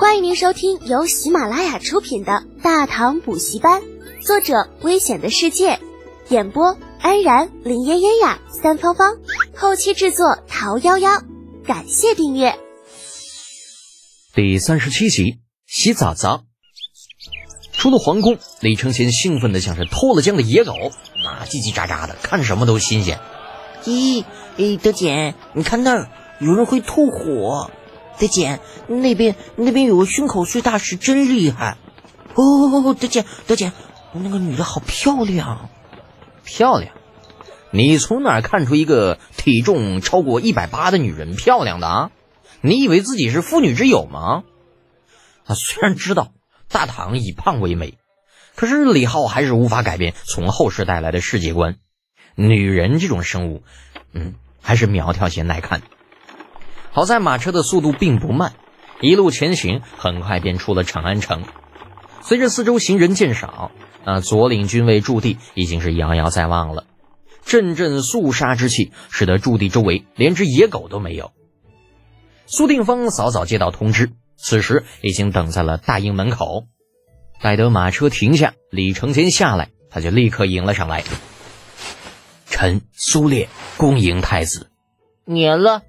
欢迎您收听由喜马拉雅出品的《大唐补习班》，作者：危险的世界，演播：安然、林嫣嫣呀、三芳芳，后期制作：桃夭夭。感谢订阅。第三十七集，洗澡澡。出了皇宫，李承前兴奋的像是脱了缰的野狗，那叽叽喳喳的，看什么都新鲜。咦，诶，德简，你看那儿有人会吐火。德简，那边那边有个胸口碎大石，真厉害。哦哦哦，德简，德简，那个女的好漂亮，漂亮。你从哪儿看出一个体重超过一百八的女人漂亮的啊？你以为自己是妇女之友吗？他虽然知道大唐以胖为美，可是李浩还是无法改变从后世带来的世界观。女人这种生物，嗯，还是苗条些耐看。好在马车的速度并不慢，一路前行，很快便出了长安城。随着四周行人渐少，啊，左领军卫驻地已经是遥遥在望了。阵阵肃杀之气，使得驻地周围连只野狗都没有。苏定方早早接到通知，此时已经等在了大营门口。待得马车停下，李承乾下来，他就立刻迎了上来。臣苏烈恭迎太子，免了。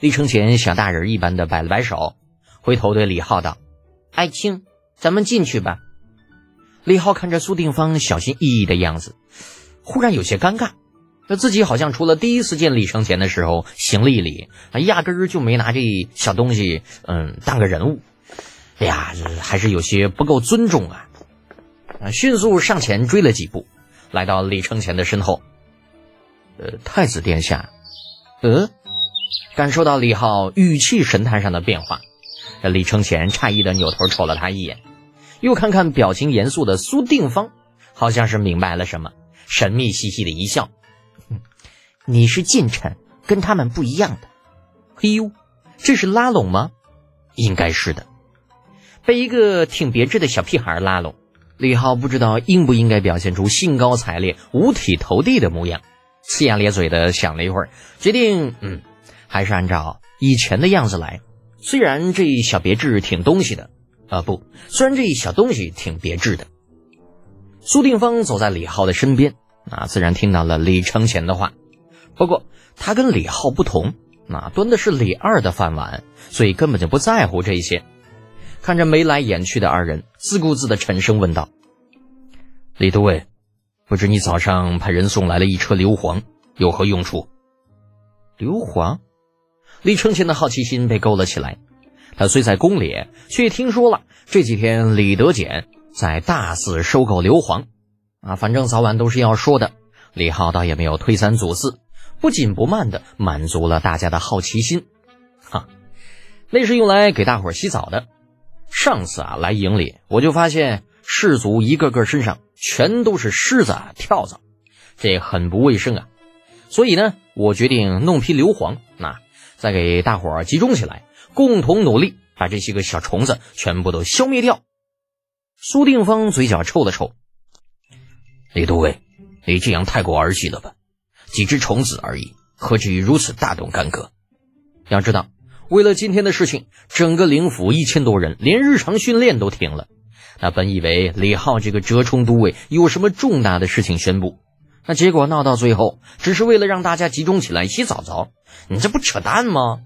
李承前小大人一般的摆了摆手，回头对李浩道：“爱卿，咱们进去吧。”李浩看着苏定方小心翼翼的样子，忽然有些尴尬。那自己好像除了第一次见李承前的时候行了一礼，压根儿就没拿这小东西嗯当个人物。哎呀，还是有些不够尊重啊！啊，迅速上前追了几步，来到李承前的身后。呃，太子殿下，呃，感受到李浩语气神态上的变化，李承前诧异的扭头瞅了他一眼，又看看表情严肃的苏定方，好像是明白了什么，神秘兮兮的一笑：“你是近臣，跟他们不一样的。”嘿呦，这是拉拢吗？应该是的。被一个挺别致的小屁孩拉拢，李浩不知道应不应该表现出兴高采烈、五体投地的模样。呲牙咧嘴的想了一会儿，决定，嗯，还是按照以前的样子来。虽然这一小别致挺东西的，啊不，虽然这一小东西挺别致的。苏定方走在李浩的身边，啊，自然听到了李承前的话。不过他跟李浩不同，那端的是李二的饭碗，所以根本就不在乎这些。看着眉来眼去的二人，自顾自的沉声问道：“李都尉。”不知你早上派人送来了一车硫磺，有何用处？硫磺，李承前的好奇心被勾了起来。他虽在宫里，却听说了这几天李德俭在大肆收购硫磺。啊，反正早晚都是要说的。李浩倒也没有推三阻四，不紧不慢的满足了大家的好奇心。哈，那是用来给大伙洗澡的。上次啊，来营里我就发现士卒一个个身上。全都是虱子、跳蚤，这很不卫生啊！所以呢，我决定弄批硫磺，那再给大伙儿集中起来，共同努力把这些个小虫子全部都消灭掉。苏定方嘴角抽了抽，李都尉，你这样太过儿戏了吧？几只虫子而已，何至于如此大动干戈？要知道，为了今天的事情，整个灵府一千多人连日常训练都停了。那本以为李浩这个折冲都尉有什么重大的事情宣布，那结果闹到最后，只是为了让大家集中起来洗澡澡，你这不扯淡吗？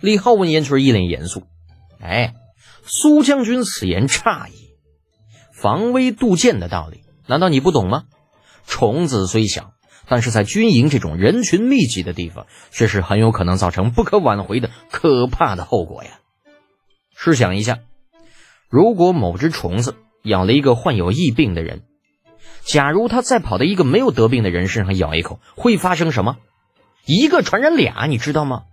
李浩闻言却一脸严肃：“哎，苏将军此言差矣，防微杜渐的道理，难道你不懂吗？虫子虽小，但是在军营这种人群密集的地方，却是很有可能造成不可挽回的可怕的后果呀。试想一下。”如果某只虫子咬了一个患有疫病的人，假如他再跑到一个没有得病的人身上咬一口，会发生什么？一个传染俩，你知道吗？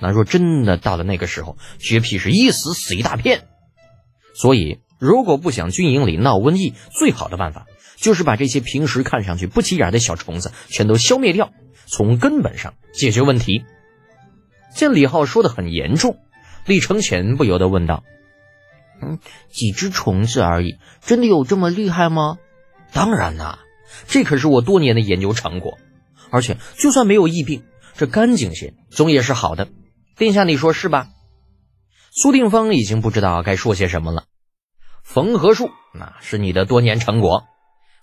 那若真的到了那个时候，绝皮是一死死一大片。所以，如果不想军营里闹瘟疫，最好的办法就是把这些平时看上去不起眼的小虫子全都消灭掉，从根本上解决问题。见李浩说的很严重，李承前不由得问道。嗯，几只虫子而已，真的有这么厉害吗？当然呐，这可是我多年的研究成果。而且，就算没有疫病，这干净些总也是好的。殿下，你说是吧？苏定方已经不知道该说些什么了。缝合术那是你的多年成果，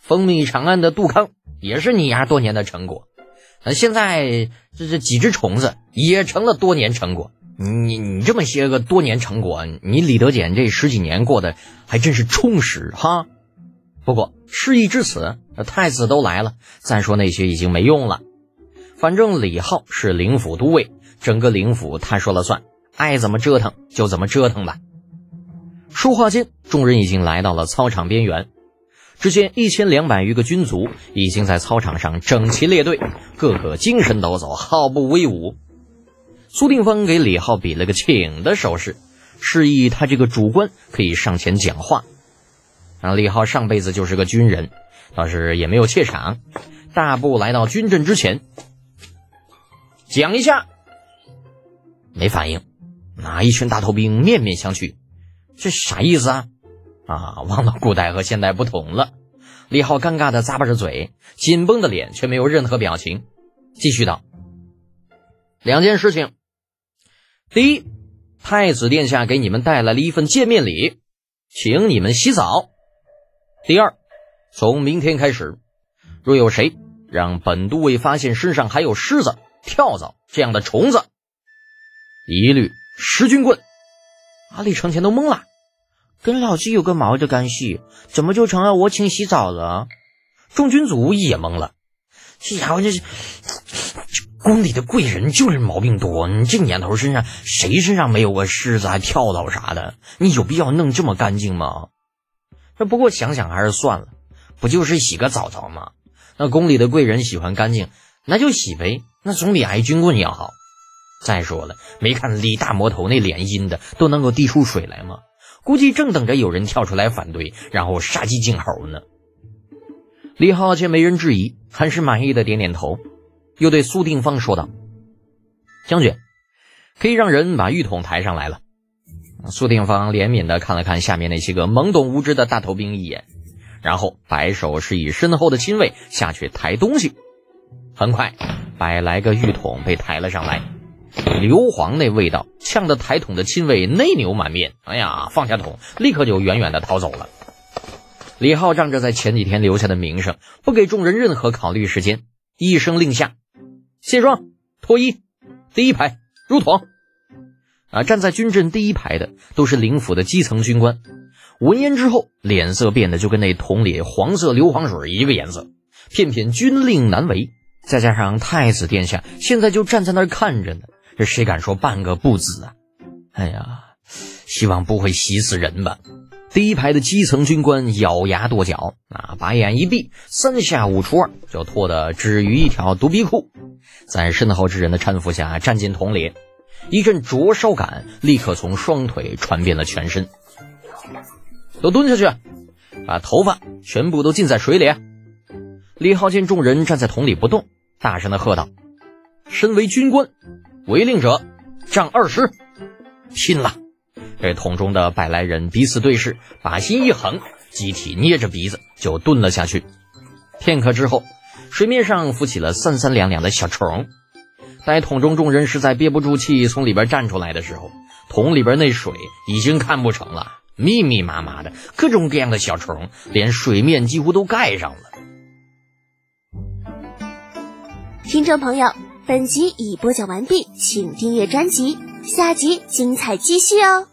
风靡长安的杜康也是你丫多年的成果。那现在这这几只虫子也成了多年成果。你你这么些个多年成果，你李德俭这十几年过得还真是充实哈。不过事已至此，太子都来了，再说那些已经没用了。反正李浩是灵府都尉，整个灵府他说了算，爱怎么折腾就怎么折腾吧。说话间，众人已经来到了操场边缘。只见一千两百余个军卒已经在操场上整齐列队，个个精神抖擞，好不威武。苏定方给李浩比了个请的手势，示意他这个主官可以上前讲话。啊，李浩上辈子就是个军人，倒是也没有怯场，大步来到军阵之前，讲一下。没反应，那一群大头兵面面相觑，这啥意思啊？啊，忘了古代和现代不同了。李浩尴尬的咂巴着嘴，紧绷的脸却没有任何表情，继续道：“两件事情。第一，太子殿下给你们带来了一份见面礼，请你们洗澡。第二，从明天开始，若有谁让本都尉发现身上还有虱子、跳蚤这样的虫子，一律十军棍。”阿李承前都懵了。跟老子有个毛的干系？怎么就成了我请洗澡了？众军卒也懵了。这家伙这是宫里的贵人就是毛病多。你这年头身上谁身上没有个虱子还跳蚤啥的？你有必要弄这么干净吗？那不过想想还是算了，不就是洗个澡澡吗？那宫里的贵人喜欢干净，那就洗呗，那总比挨军棍要好。再说了，没看李大魔头那脸阴的都能够滴出水来吗？估计正等着有人跳出来反对，然后杀鸡儆猴呢。李浩见没人质疑，很是满意的点点头，又对苏定方说道：“将军，可以让人把浴桶抬上来了。”苏定方怜悯的看了看下面那些个懵懂无知的大头兵一眼，然后摆手示意身后的亲卫下去抬东西。很快，百来个浴桶被抬了上来。硫磺那味道呛得抬桶的亲卫内牛满面，哎呀，放下桶，立刻就远远的逃走了。李浩仗着在前几天留下的名声，不给众人任何考虑时间，一声令下，卸妆脱衣，第一排入桶。啊，站在军阵第一排的都是灵府的基层军官，闻言之后，脸色变得就跟那桶里黄色硫磺水一个颜色，偏偏军令难违，再加上太子殿下现在就站在那儿看着呢。这谁敢说半个不字啊？哎呀，希望不会洗死人吧。第一排的基层军官咬牙跺脚，啊，把眼一闭，三下五除二就脱得只余一条独臂裤，在身后之人的搀扶下站进桶里，一阵灼烧感立刻从双腿传遍了全身。都蹲下去，把头发全部都浸在水里。李浩见众人站在桶里不动，大声的喝道：“身为军官。”违令者，杖二十。拼了！这桶中的百来人彼此对视，把心一横，集体捏着鼻子就蹲了下去。片刻之后，水面上浮起了三三两两的小虫。待桶中众人实在憋不住气从里边站出来的时候，桶里边那水已经看不成了，密密麻麻的各种各样的小虫，连水面几乎都盖上了。听众朋友。本集已播讲完毕，请订阅专辑，下集精彩继续哦。